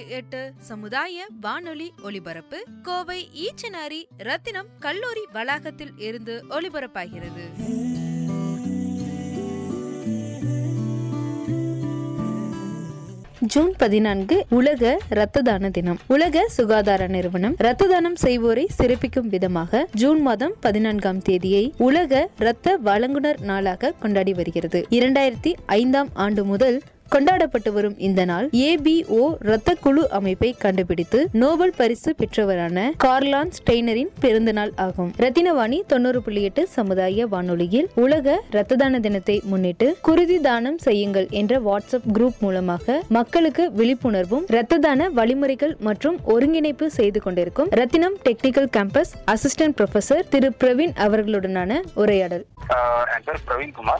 புள்ளி எட்டு சமுதாய வானொலி ஒலிபரப்பு கோவை ஈச்சனாரி ரத்தினம் கல்லூரி வளாகத்தில் இருந்து ஒலிபரப்பாகிறது. ஜூன் பதினான்கு உலக இரத்த தான தினம். உலக சுகாதார நிறுவனம் இரத்த தானம் செய்வோரை சிறப்பிக்கும் விதமாக ஜூன் மாதம் பதினான்காம் தேதியை உலக இரத்த வழங்குனர் நாளாக கொண்டாடி வருகிறது. இரண்டாயிரத்தி ஐந்தாம் ஆண்டு முதல் கொண்டாடப்பட்டு வரும் இந்த நாள் ஏபிஓ இரத்த குழு அமைப்பை கண்டுபிடித்து நோபல் பரிசு பெற்றவரான கார்லான் ஸ்டெய்னரின் பிறந்த நாள் ஆகும். ரத்தினவாணி தொண்ணூறு புள்ளி எட்டு சமுதாய வானொலியில் உலக இரத்த தான தினத்தை முன்னிட்டு குருதி தானம் செய்யுங்கள் என்ற வாட்ஸ்அப் குரூப் மூலமாக மக்களுக்கு விழிப்புணர்வும் இரத்த தான வழிமுறைகள் மற்றும் ஒருங்கிணைப்பு செய்து கொண்டிருக்கும் Rathinam technical campus assistant professor Thiru Praveen அவர்களுடனான உரையாடல். என் பேர்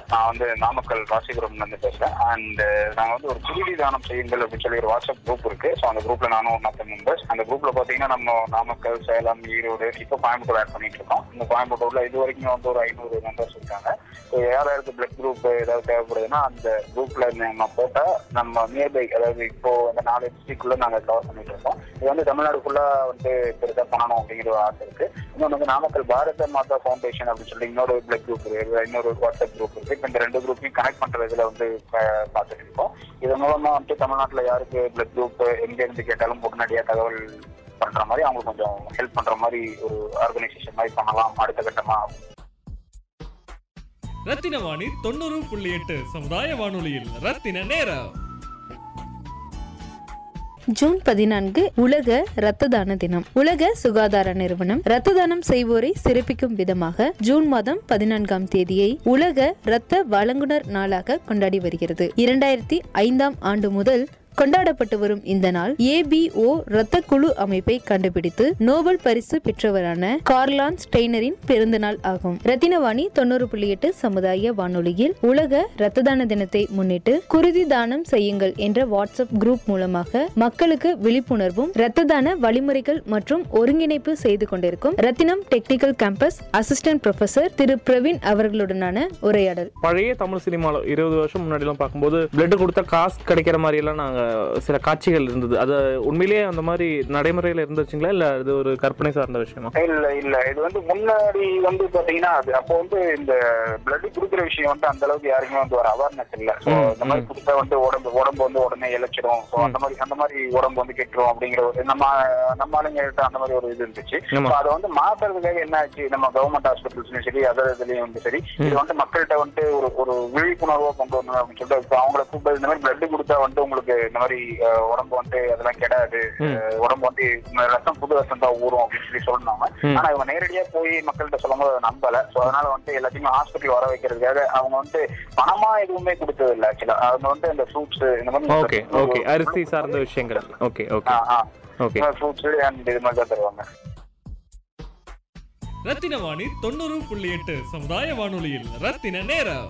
நான் வந்து நாமக்கல் ராசிபுரம் பேசுறேன். அண்ட் நாங்க வந்து ஒரு குருதி தானம் செய்யுங்கள் அப்படின்னு சொல்லி ஒரு வாட்ஸ்அப் குரூப் இருக்கு. ஸோ அந்த குரூப்ல நானும் மற்ற மெம்பர்ஸ் அந்த குரூப்ல பாத்தீங்கன்னா நம்ம நாமக்கல் சேலம் ஈரோடு இப்போ கோயம்புத்தூர் ஆட் பண்ணிட்டு இருக்கோம். இந்த கோயம்புத்தூர்ல இது வரைக்கும் வந்து ஒரு ஐநூறு மெம்பர்ஸ் இருக்காங்க. ஸோ யார் பிளட் குரூப் ஏதாவது தேவைப்படுதுன்னா அந்த குரூப்ல நம்ம போட்டா நம்ம நியர்பை அதாவது இப்போ அந்த நாலு டிஸ்ட்ரிக்ட்குள்ள நாங்க கவர் பண்ணிட்டு இருக்கோம். இது வந்து தமிழ்நாடு ஃபுல்லா வந்து பெருசா பண்ணணும் அப்படிங்கிற ஒரு ஆசை இருக்கு. இன்னொன்று வந்து நாமக்கல் பாரத மாதா ஃபவுண்டேஷன் அப்படின்னு சொல்லி இன்னொரு பிளட் குரூப் இருக்கு. இன்னொரு வாட்ஸ்அப் குரூப் இருக்கு. இப்போ இந்த ரெண்டு குரூப்பையும் கனெக்ட் பண்றதுல வந்து பா- பார்த்துட்டு இருக்கோம். இதன் மூலமா வந்து தமிழ்நாட்டுல யாருக்கு பிளட் குரூப் எங்க இருந்து கேட்டாலும் உடனடியா தகவல் பண்ற மாதிரி அவங்களுக்கு கொஞ்சம் ஹெல்ப் பண்ற மாதிரி ஒரு ஆர்கனைசேஷன் மாதிரி பண்ணலாம் அடுத்த கட்டமா. ரத்தினவாணி தொண்ணூறு புள்ளி எட்டு சமுதாய வானொலியில் ரத்தின நேரம். ஜூன் பதினான்கு உலக இரத்த தான தினம். உலக சுகாதார நிறுவனம் இரத்த தானம் செய்வோரை சிறப்பிக்கும் விதமாக ஜூன் மாதம் பதினான்காம் தேதியை உலக இரத்த வழங்குனர் நாளாக கொண்டாடி வருகிறது. இரண்டாயிரத்தி ஐந்தாம் ஆண்டு முதல் கொண்டாடப்பட்டு வரும் இந்த நாள் ஏபிஓ இரத்த குழு அமைப்பை கண்டுபிடித்து நோபல் பரிசு பெற்றவரான கார்லான் ஸ்டெய்னரின் பிறந்த நாள் ஆகும். ரத்தினவாணி தொண்ணூறு புள்ளி எட்டு சமுதாய வானொலியில் உலக இரத்த தான தினத்தை முன்னிட்டு குருதி தானம் செய்யுங்கள் என்ற வாட்ஸ்அப் குரூப் மூலமாக மக்களுக்கு விழிப்புணர்வும் இரத்த தான வழிமுறைகள் மற்றும் ஒருங்கிணைப்பு செய்து கொண்டிருக்கும் Rathinam technical campus assistant professor Thiru Praveen அவர்களுடனான உரையாடல். பழைய தமிழ் சினிமாவில் இருபது வருஷம் முன்னாடிலாம் பார்க்கும்போது பிளட் கொடுத்தா காசு கிடைக்கிற மாதிரி எல்லாம் நாங்க சில காட்சிகள் இருந்தது. அது உண்மையிலேயே அந்த மாதிரி நடைமுறையில் இருந்துச்சுங்களா? இல்லை அது ஒரு கற்பனை சார்ந்த விஷயமா? இல்ல இல்ல. இது வந்து முன்னாடி வந்து பாத்தீங்கன்னா அது அப்போ வந்து இந்த பிளட் குடுக்குற விஷயம் வந்து அந்த அளவுக்கு யாருக்குமே வந்து ஒரு அவேர்னஸ் இல்ல. இந்த மாதிரி. குடுத்தா வந்து உடம்பு உடம்பு வந்து உடனே இழைச்சிடும். அந்த மாதிரி அந்த மாதிரி உடம்பு வந்து கெட்டுரும் அப்படிங்கிற ஒரு நம்ம நம்ம ஆளுங்கள்ட்ட அந்த மாதிரி ஒரு இது இருந்துச்சு. அதை வந்து மாத்துறதுக்காக என்ன ஆச்சு? நம்ம கவர்மெண்ட் ஹாஸ்பிட்டல்ஸ்லயும் சரி அதர் இதுலயும் வந்து சரி இது வந்து மக்கள்கிட்ட வந்து ஒரு ஒரு விழிப்புணர்வா கொண்டு வரணும் அப்படின்னு சொல்லிட்டு அவங்கள கூப்பிட்டு இந்த மாதிரி பிளட் கொடுத்தா வந்து உங்களுக்கு இந்த மாதிரி உடம்பு வந்து அதெல்லாம். அஹ், உடம்பு வந்து இந்த ரத்தம் புது ரத்தம் தான் ஊறும் அப்படின்னு சொல்லி சொன்னாங்க. ஆனா இவங்க நேரடியா போய் மக்கள்கிட்ட சொல்லும்போது அதை நம்பல. சோ அதனால வந்து எல்லாத்தையுமே ஹாஸ்பிட்டல் வர வைக்கிறதுக்காக அவங்க வந்து பணமா எதுவுமே கொடுத்தது இல்ல ஆக்சுவலா அவங்க வந்து இந்த ஃப்ரூட்ஸ் இந்த மாதிரி ஓகே ஓகே அரிசி சார்ந்த விஷயங்கள். Okay okay okay fruits and இது மாதிரி தான் தருவாங்க. ரத்தினவாணி தொண்ணூறு புள்ளி எட்டு சமுதாய வானொலியில் ரத்தின நேரம்.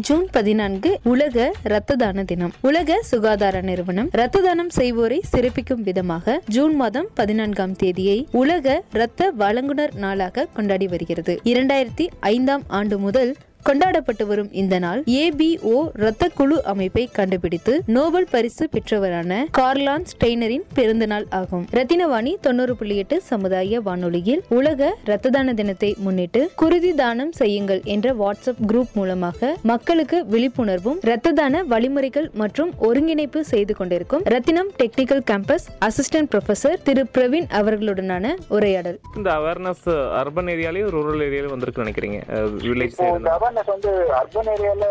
ஜூன் பதினான்கு உலக இரத்த தான தினம். உலக சுகாதார நிறுவனம் இரத்த தானம் செய்வோரை சிறப்பிக்கும் விதமாக ஜூன் மாதம் பதினான்காம் தேதியை உலக இரத்த வழங்குனர் நாளாக கொண்டாடி வருகிறது. இரண்டாயிரத்தி ஐந்தாம் ஆண்டு முதல் கொண்டாடப்பட்டு வரும் இந்த நாள் ஏபிஓ இரத்த குழு அமைப்பை கண்டுபிடித்து நோபல் பரிசு பெற்றவரான கார்லான் ஸ்டெய்னரின் பிறந்த நாள் ஆகும். ரத்தினவாணி தொண்ணூறு புள்ளி எட்டு சமுதாய வானொலியில் உலக இரத்த தான தினத்தை முன்னிட்டு குருதி தானம் செய்யுங்கள் என்ற வாட்ஸ்அப் குரூப் மூலமாக மக்களுக்கு விழிப்புணர்வும் இரத்த தான வழிமுறைகள் மற்றும் ஒருங்கிணைப்பு செய்து கொண்டிருக்கும் Rathinam technical campus assistant professor Thiru Praveen அவர்களுடனான உரையாடல். இந்த அவேர்னஸ் அர்பன் ஏரியாலையும் ரூரல் ஏரியாலையும் வந்திருக்கு நினைக்கிறீங்க. வில்லேஜ் அவேர்னஸ் வந்து அர்பன் ஏரியால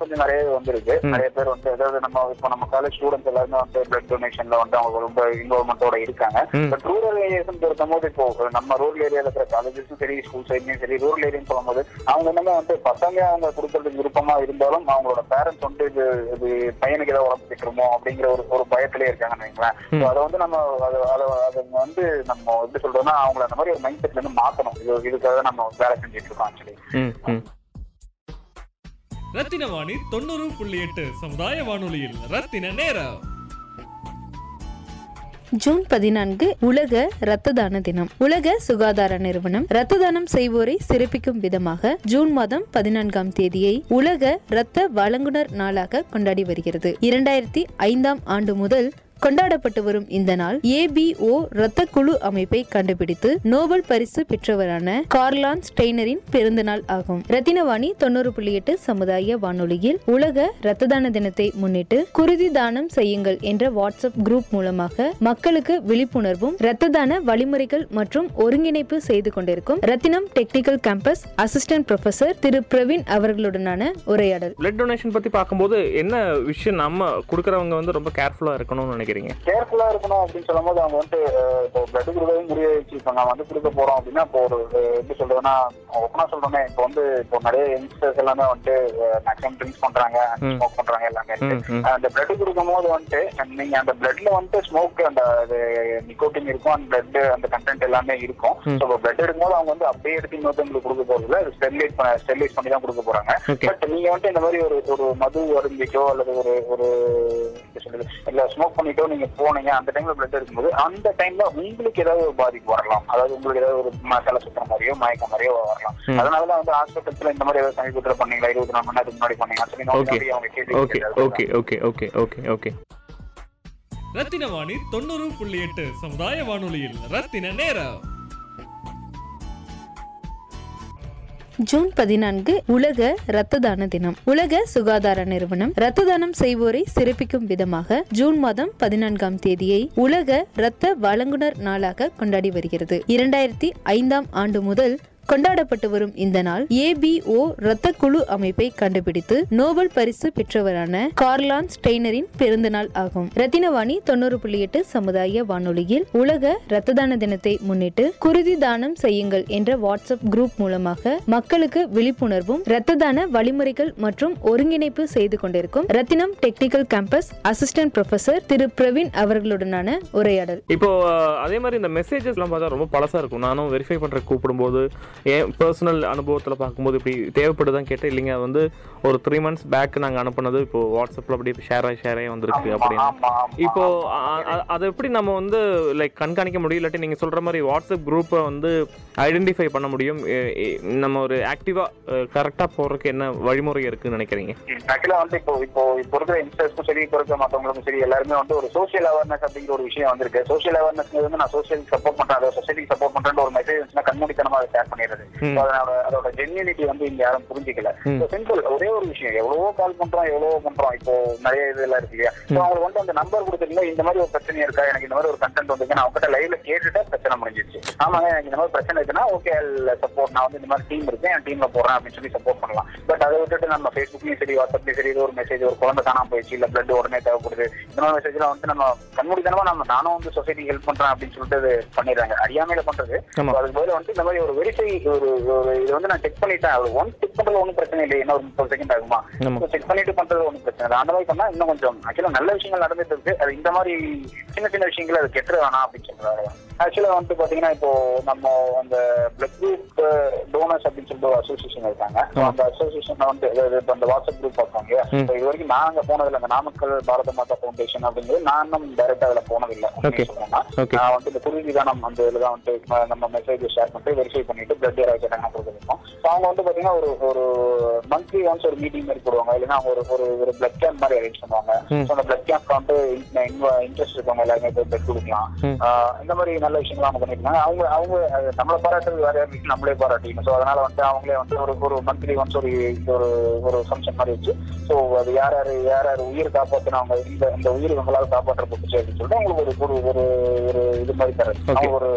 கொஞ்சம் நிறைய வந்திருக்கு. நிறைய பேர் வந்து அதாவது நம்ம இப்போ நம்ம காலேஜ் ஸ்டூடெண்ட்ஸ் எல்லாருமே வந்து பிளட் டொனேஷன்ல வந்து அவங்க ரொம்ப இன்வால்மெண்டோட இருக்காங்க. பட் ரூரல் ஏரியாஸ் பொறுத்தும் போது இப்போ நம்ம ரூரல் ஏரியால இருக்கிற காலேஜஸும் சரி ஸ்கூல் சைட்லயும் சரி ரூரல் ஏரியான்னு சொல்லும்போது அவங்க என்னமே வந்து பசங்க அவங்க கொடுக்கறதுக்கு விருப்பமா இருந்தாலும் அவங்களோட பேரண்ட்ஸ் வந்து இது இது பையனுக்கு ஏதாவது உடம்பு திட்டுருமோ அப்படிங்கிற ஒரு ஒரு பயத்திலே இருக்காங்கன்னு வைங்களேன். அதை வந்து நம்ம அதை அதை வந்து நம்ம எப்படி சொல்றோம்னா அவங்கள அந்த மாதிரி ஒரு மைண்ட் செட்ல இருந்து மாத்தணும். இது இதுக்காக நம்ம வேலை செஞ்சுட்டு இருக்கோம் ஆக்சுவலி ரத்தின வாணி தொண்ணூறு புள்ளி எட்டு சமுதாய வானொலியில். ரத்தின நேரம். ஜூன் பதினான்கு உலக இரத்த தான தினம். உலக சுகாதார நிறுவனம் இரத்த தானம் செய்வோரை சிறப்பிக்கும் விதமாக ஜூன் மாதம் பதினான்காம் தேதியை உலக இரத்த வழங்குனர் நாளாக கொண்டாடி வருகிறது. இரண்டாயிரத்தி ஐந்தாம் ஆண்டு முதல் கொண்டாடப்பட்டு வரும் இந்த நாள் ஏபிஓ இரத்த குழு அமைப்பை கண்டுபிடித்து நோபல் பரிசு பெற்றவரான கார்லான் ஸ்டெய்னரின் பிறந்த நாள் ஆகும். ரத்தினவாணி தொண்ணூறு புள்ளி எட்டு சமுதாய வானொலியில் உலக இரத்த தான தினத்தை முன்னிட்டு குருதி தானம் செய்யுங்கள் என்ற வாட்ஸ்அப் குரூப் மூலமாக மக்களுக்கு விழிப்புணர்வும் இரத்த தான வழிமுறைகள் மற்றும் ஒருங்கிணைப்பு செய்து கொண்டிருக்கும் Rathinam technical campus assistant professor Thiru Praveen அவர்களுடனான உரையாடல். பிளட் டொனேஷன் பத்தி பார்க்கும்போது என்ன விஷயம் நம்ம கொடுக்கறவங்க வந்து ரொம்ப கேர்ஃபுல்லா இருக்கணும்னு நினைக்கிறீங்க கேர்ஃபுல்லா இருக்கணும் அப்படின்னு சொல்லும்போது அவங்க வந்து அஹ், இப்போ பிளட் கொடுக்கவே முடிய வச்சு இப்போ நான் வந்து கொடுக்க போறோம் அப்படின்னா இப்போ ஒரு எப்படி சொல்றதுன்னா ஓப்பனா சொல்றேனே இப்போ வந்து இப்போ நிறைய யங்ஸ்டர்ஸ் எல்லாமே வந்துட்டு மேக்ஸிமம் ட்ரிங்க்ஸ் பண்றாங்க ஸ்மோக் பண்றாங்க எல்லாமே அந்த பிளட் கொடுக்கும் போது வந்துட்டு நீங்க அந்த பிளட்ல வந்துட்டு ஸ்மோக் அந்த நிக்கோட்டின் இருக்கும் அந்த பிளட் அந்த கண்டென்ட் எல்லாமே இருக்கும். ஸோ பிளட் எடுக்கும்போது அவங்க வந்து அப்படியே எடுத்து இன்னொருத்தவங்களுக்கு கொடுக்க போறது அது ஸ்டெர்லைட் ஸ்டெர்லைட் பண்ணி தான் கொடுக்க போறாங்க. பட் நீங்க வந்துட்டு இந்த மாதிரி ஒரு ஒரு மது அருந்திட்டோ அல்லது ஒரு ஒரு இல்ல ஸ்மோக் பண்ணிட்டோ நீங்க போனீங்க அந்த டைம்ல பிளட் எடுக்கும்போது அந்த டைம்ல உங்களுக்கு ஏதாவது ஒரு பாதிப்பு வரலாம். அதாவது உங்களுக்கு ஏதாவது ஒரு ம- தலை சுத்துற மாதிரியோ மயக்கம் மாதிரியோ வரலாம். ம். அதனாலதான் வந்து ஹாஸ்பிட்டல்ஸ்ல இந்த மாதிரி ஏதாவது சமீபத்தில் பண்ணீங்களா? இருபத்தி நாலு மணி நேரத்துக்கு முன்னாடி கேட்கறது. Okay. Okay. Okay. Okay. Okay. Rathina Vani தொண்ணூறு புள்ளி எட்டு சமுதாய வானொலியில் ரத்தின நேரம். ஜூன் பதினான்கு உலக இரத்த தான தினம். உலக சுகாதார நிறுவனம் இரத்த தானம் செய்வோரை சிறப்பிக்கும் விதமாக ஜூன் மாதம் பதினான்காம் தேதியை உலக இரத்த வழங்குனர் நாளாக கொண்டாடி வருகிறது. இரண்டாயிரத்தி ஐந்தாம் ஆண்டு முதல் கொண்டாடப்பட்டு வரும் இந்த நாள் ஏபிஓ இரத்த குழு அமைப்பை கண்டுபிடித்து நோபல் பரிசு பெற்றவரான கார்லான் ஸ்டெய்னரின் பிறந்த நாள் ஆகும். ரத்தினவாணி தொண்ணூறு புள்ளி எட்டு சமுதாய வானொலியில் உலக இரத்த தான தினத்தை முன்னிட்டு குருதி தானம் செய்யுங்கள் என்ற வாட்ஸ்அப் குரூப் மூலமாக மக்களுக்கு விழிப்புணர்வும் இரத்த தான வழிமுறைகள் மற்றும் ஒருங்கிணைப்பு செய்து கொண்டிருக்கும் Rathinam technical campus assistant professor Thiru Praveen அவர்களுடனான உரையாடல். இப்போ அதே மாதிரி இந்த மெசேஜஸ்லாம் பார்த்தா ரொம்ப பழசா இருக்கும். நானும் வெரிஃபை பண்ற கூப்பிடும்போது என் பர்சனல் அனுபவத்தில் பார்க்கும்போது இப்படி தேவைப்படுதான் கேட்டேன். இல்லைங்க அது வந்து ஒரு த்ரீ மந்த்ஸ் பேக் நாங்கள் அனுப்புனது இப்போ வாட்ஸ்அப்பில் அப்படியே ஷேர் ஆகி ஷேர் ஆகி வந்திருக்கு அப்படின்னு இப்போ அதை எப்படி நம்ம வந்து லைக் கண்காணிக்க முடியும்? இல்லாட்டி நீங்கள் சொல்கிற மாதிரி வாட்ஸ்அப் குரூப்பை வந்து ஐடென்டிஃபை பண்ண முடியும்? நம்ம ஒரு ஆக்டிவாக கரெக்டாக போடுறதுக்கு என்ன வழிமுறை இருக்குன்னு நினைக்கிறீங்க? ஆக்சுவலா வந்து இப்போ இப்போ இப்போ இருக்கிற யங்ஸ்டர்ஸ்க்கும் சரி இப்போ இருக்கிற மற்றவங்களுக்கும் சரி எல்லாருமே வந்து ஒரு சோஷியல் அவேர்னஸ் அப்படிங்கிற ஒரு விஷயம் வந்திருக்கு. சோஷியல் அவேர்னஸ் வந்து நான் சோஷியல் சப்போர்ட் பண்றேன். அதை சொசைட்டிக்கு சப்போர்ட் பண்றேன் ஒரு மெசேஜ் வந்துச்சுன்னா கண்மூடித்தனமா அதை ஷேர் பண்ணிடுறது So அதோட ஜென்யூனிட்டி வந்து இங்க யாரும் புரிஞ்சிக்கல. சிம்பிள் ஒரே ஒரு விஷயம். எவ்வளவோ கால் பண்றோம் எவ்வளவோ பண்றோம். இப்போ நிறைய இதெல்லாம் இருக்கு இல்லையா? அவங்களுக்கு வந்து அந்த நம்பர் கொடுத்துருந்தா இந்த மாதிரி ஒரு பிரச்சனை இருக்கா? எனக்கு இந்த மாதிரி ஒரு கண்டென்ட் வந்து நான் அவங்ககிட்ட லைவ்ல கேட்டுட்டா பிரச்சனை முடிஞ்சிருச்சு. ஆமாங்க எனக்கு இந்த மாதிரி பிரச்சனை இருக்குன்னா ஓகே சப்போர்ட் நான் வந்து இந்த மாதிரி டீம் இருக்கேன் என் டீம்ல போறேன் அப்படின்னு சொல்லி சப்போர்ட் பண்ணலாம். பட் அதை விட்டுட்டு நம்ம ஃபேஸ்புக்லயும் சரி வாட்ஸ்அப்லயும் சரி ஒரு மெசேஜ் ஒரு குழந்தை காணாம போயிடுச்சு இல்ல பிளட் உடனே தேவைப்படுது. இந்த மாதிரி மெசேஜ்லாம் வந்து நம்ம கண்மூடித்தனமா நம்ம நானும் வந்து சொசைட்டி ஹெல்ப் பண்றேன் அப்படின்னு சொல்லிட்டு பண்ணிடுறாங்க. அறியாமையில பண்றது. அதுக்கு பதிலா வந்து இந்த மாதிரி ஒரு வெரிஃபை ஒரு ஒரு இது வந்து நான் செக் பண்ணிட்டேன். ஒரு ஒன் செக் பண்றது ஒன்றும் பிரச்சனை இல்லை என்ன ஒரு முப்பது செகண்ட் ஆகுமா. செக் பண்ணிட்டு பண்றது ஒன்றும் பிரச்சனை இல்லை. அந்த மாதிரி பண்ணா இன்னும் கொஞ்சம் ஆக்சுவலா நல்ல விஷயங்கள் நடந்துட்டு இருக்கு. அது இந்த மாதிரி சின்ன சின்ன விஷயங்கள் அது கெட்டுற வேணாம் அப்படின்னு சொல்றாரு ஆக்சுவலா வந்து பாத்தீங்கன்னா இப்போ நம்ம அந்த பிளட் குரூப் டோனர்ஸ் அப்படின்னு சொல்லிட்டு ஒரு அசோசியேஷன் இருக்காங்க. அந்த அசோசியேஷன்ல வந்து இப்ப அந்த வாட்ஸ்அப் குரூப் பார்ப்பாங்க. இது வரைக்கும் நாங்க போனதில்லை அந்த நாமக்கல் பாரத மாதா ஃபவுண்டேஷன் அப்படிங்கிறது நானும் டைரக்டா அதுல போனதில்லை. நான் வந்து இந்த குருதி தானம் அந்த இதுல வந்து நம்ம மெசேஜ் ஷேர் பண்ணிட்டு வெரிஃபை பண்ணிட்டு பிளட் யாராவது கேட்டாங்க கொடுத்துருக்கோம் ஸோ அவங்க வந்து பாத்தீங்கன்னா ஒரு ஒரு மந்த்லி ஒன்ஸ் ஒரு மீட்டிங் மாதிரி போடுவாங்க. இல்லைன்னா ஒரு ஒரு ஒரு பிளட் கேம்ப் மாதிரி அரேஞ்ச் பண்ணுவாங்க. ஸோ அந்த பிளட் கேம்ப் வந்து இன்ட்ரெஸ்ட் இருக்கவங்க எல்லாருமே போய் பிளட் கொடுக்கலாம். இந்த மாதிரி நல்ல விஷயங்கள் அவங்க அவங்க அவங்க நம்மளை பாராட்டுறது வேற யாரும் நம்மளே பாராட்டிக்கணும். ஸோ அதனால வந்து அவங்களே வந்து ஒரு ஒரு மந்த்லி ஒன்ஸ் ஒரு ஒரு ஒரு ஃபங்க்ஷன் மாதிரி வச்சு ஸோ அது யார் யார் யார் யார் உயிர் காப்பாற்றினவங்க இந்த இந்த உயிர் இவங்களால காப்பாற்றப்பட்டுச்சு அப்படின்னு சொல்லிட்டு அவங்களுக்கு ஒரு ஒரு ஒரு இது மாதிரி தரது. அவங்க ஒரு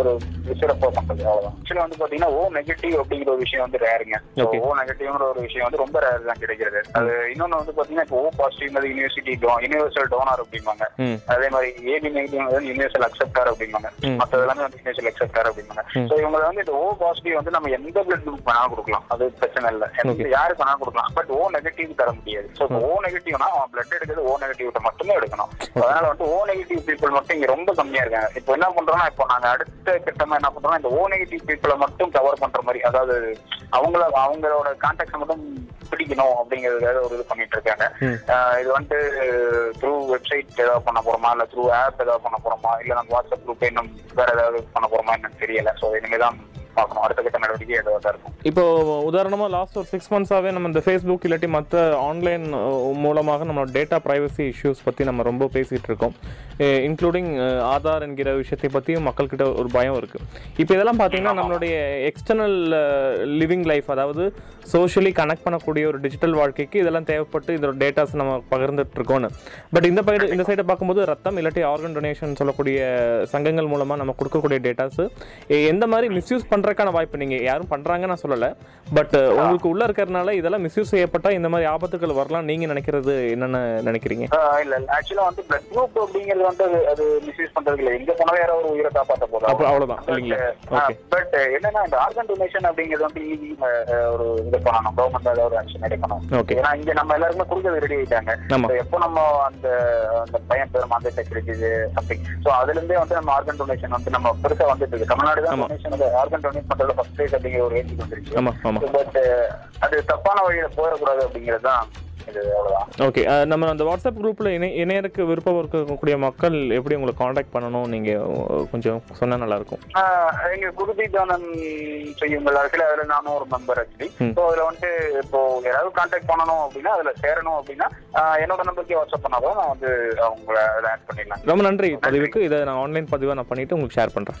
ஒரு சிறப்பாக பண்றது அவ்வளவுதான். ஆக்சுவலி வந்து பாத்தீங்கன்னா ஓ நெகட்டிவ் அப்படிங்கிற ஒரு விஷயம் வந்து ரேருங்க. ஓ நெகட்டிவ்ங்கிற ஒரு விஷயம் வந்து ரொம்ப ரேர் தான் கிடைக்கிறது. அது இன்னொன்னு வந்து பாத்தீங்கன்னா இப்போ O positive university universal donor அப்படிம்பாங்க. ம் அதே மாதிரி ஏபி நெகட்டிவ் யூனிவர்சல் அக்செப்டார் அப்படிம்பாங்க. மற்ற எல்லாமே வந்து யூனிவர்சல் அக்செப்டார் அப்படிம்பாங்க. ம். ஸோ இவங்க வந்து இந்த ஓ பாசிட்டிவ் வந்து நம்ம எந்த பிளட் குரூப் வேணாலும் கொடுக்கலாம்? அது பிரச்சனை இல்லை. Okay. யாருக்கு வேணாலும் கொடுக்கலாம்? பட் ஓ நெகட்டிவ் தர முடியாது. ஸோ ஓ நெகட்டிவ்னா அவன் பிளட் எடுக்கிறது ஓ நெகட்டிவ் மட்டுமே எடுக்கணும். அதனால வந்து ஓ நெகட்டிவ் பீப்புள் மட்டும் இங்க ரொம்ப கம்மியா இருக்காங்க. இப்போ என்ன பண்றோம்னா இப்போ நாங்க அடுத்த கட்டமா என்ன பண்றோம்னா இந்த ஓ நெகட்டிவ் பீப்புளை மட்டும் கவர் பண்ற மாதிரி அதாவது அவங்கள அவங்களோட கான்டாக்ட் மட்டும் பிடிக்கணும் அப்படிங்கறதுக்காக ஒரு இது பண்ணிட்டு இருக்காங்க. இது வந்துட்டு த்ரூ வெப்சைட் ஏதாவது பண்ண போறோமா? இல்ல த்ரூ ஆப் ஏதாவது பண்ண போறோமா? இல்ல நம்ம வாட்ஸ்அப் குரூப் இன்னும் வேற ஏதாவது பண்ண போறோமா என்னன்னு தெரியல. ஸோ இனிமேதான் பார்க்கணும். அடுத்த கட்ட நடவடிக்கை தான் இருக்கும். இப்போ உதாரணமாக லாஸ்ட் ஒரு சிக்ஸ் மந்த்ஸாகவே நம்ம இந்த ஃபேஸ்புக் இல்லாட்டி மற்ற ஆன்லைன் மூலமாக நம்மளோட டேட்டா ப்ரைவசி இஷ்யூஸ் பற்றி நம்ம ரொம்ப பேசிகிட்டு இருக்கோம். இன்க்ளூடிங் ஆதார் என்கிற விஷயத்தை பற்றியும் மக்கள்கிட்ட ஒரு பயம் இருக்குது இப்போ இதெல்லாம் பார்த்தீங்கன்னா நம்மளுடைய எக்ஸ்டர்னல் லிவிங் லைஃப் அதாவது சோஷியலி கனெக்ட் பண்ணக்கூடிய ஒரு டிஜிட்டல் வாழ்க்கைக்கு இதெல்லாம் தேவைப்பட்டு இதோட டேட்டாஸ் நம்ம பகிர்ந்துட்டு இருக்கோம்னு. பட் இந்த பைடு இந்த சைடை பார்க்கும்போது ரத்தம் இல்லாட்டி ஆர்கன் டொனேஷன் சொல்லக்கூடிய சங்கங்கள் மூலமாக நம்ம கொடுக்கக்கூடிய டேட்டாஸ் எந்த மாதிரி மிஸ்யூஸ் பண்ணுறதுக்கான வாய்ப்பு நீங்கள் யாரும் பண்ணுறாங்க நான் சொல்லலை. பட் உங்களுக்கு உள்ளே இருக்கிறதுனால இதெல்லாம் மிஸ்யூஸ் செய்யப்பட்டால் இந்த மாதிரி ஆபத்துகள் வரலாம். நீங்கள் நினைக்கிறது என்னென்ன நினைக்கிறீங்க? இல்ல இல்ல. ஆக்சுவலா வந்து பிளட் குரூப் அப்படிங்கிறது வந்து அது அது மிஸ்யூஸ் பண்றது இல்ல. எங்க போனாலும் யாரோ ஒரு உயிரை காப்பாற்ற போதும் அவ்வளோதான் இல்லைங்களா? பட் என்னன்னா இந்த ஆர்கன் டொனேஷன் அப்படிங்கிறது வந்து ஈஸி ஒரு இது பண்ணணும். கவர்மெண்ட் ஏதாவது ஒரு ஆக்ஷன் எடுக்கணும். ஏன்னா இங்க நம்ம எல்லாருமே கொடுக்கறது ரெடி ஆயிட்டாங்க. எப்போ நம்ம அந்த அந்த பையன் பேர் மாந்த செக்யூரிட்டி சம்திங் ஸோ அதுல இருந்தே வந்து நம்ம ஆர்கன் டொனேஷன் வந்து நம்ம பெருசா வந்துட்டு இருக்கு. தமிழ்நாடு தான் ஆமா. டொனேஷன் ஆர்கன் டொனேட் பண்றதுல ஃபர்ஸ்ட் பிளேஸ் அப்படிங்கிற ஒரு ரேஞ்சுக்கு வந்துருச்சு. பட் அது தப்பான வழியில போயிடக்கூடாது அப்படிங்கிறது தான் ஓகே நம்ம அந்த வாட்ஸ்அப் குரூப்பில் இணை இணையருக்கு விருப்பம் இருக்கக்கூடிய மக்கள் எப்படி உங்களை காண்டாக்ட் பண்ணணும்? நீங்கள் கொஞ்சம் சொன்னால் நல்லாயிருக்கும். ஆஹ் எங்க குருதி தானம் செய்யுங்கள் ஆக்சுவலி அதுல நானும் ஒரு மெம்பர் ஆக்சுவலி. ஸோ அதுல வந்துட்டு இப்போ யாராவது கான்டாக்ட் பண்ணணும் அப்படின்னா அதுல சேரணும் அப்படின்னா என்னோட நம்பருக்கு வாட்ஸ்அப் பண்ணாதான் நான் வந்து அவங்கள அதில் ஆட் பண்ணிடலாம். ரொம்ப நன்றி பதிவுக்கு. இதை நான் ஆன்லைன் பதிவாக நான் பண்ணிவிட்டு உங்களுக்கு ஷேர் பண்ணுறேன்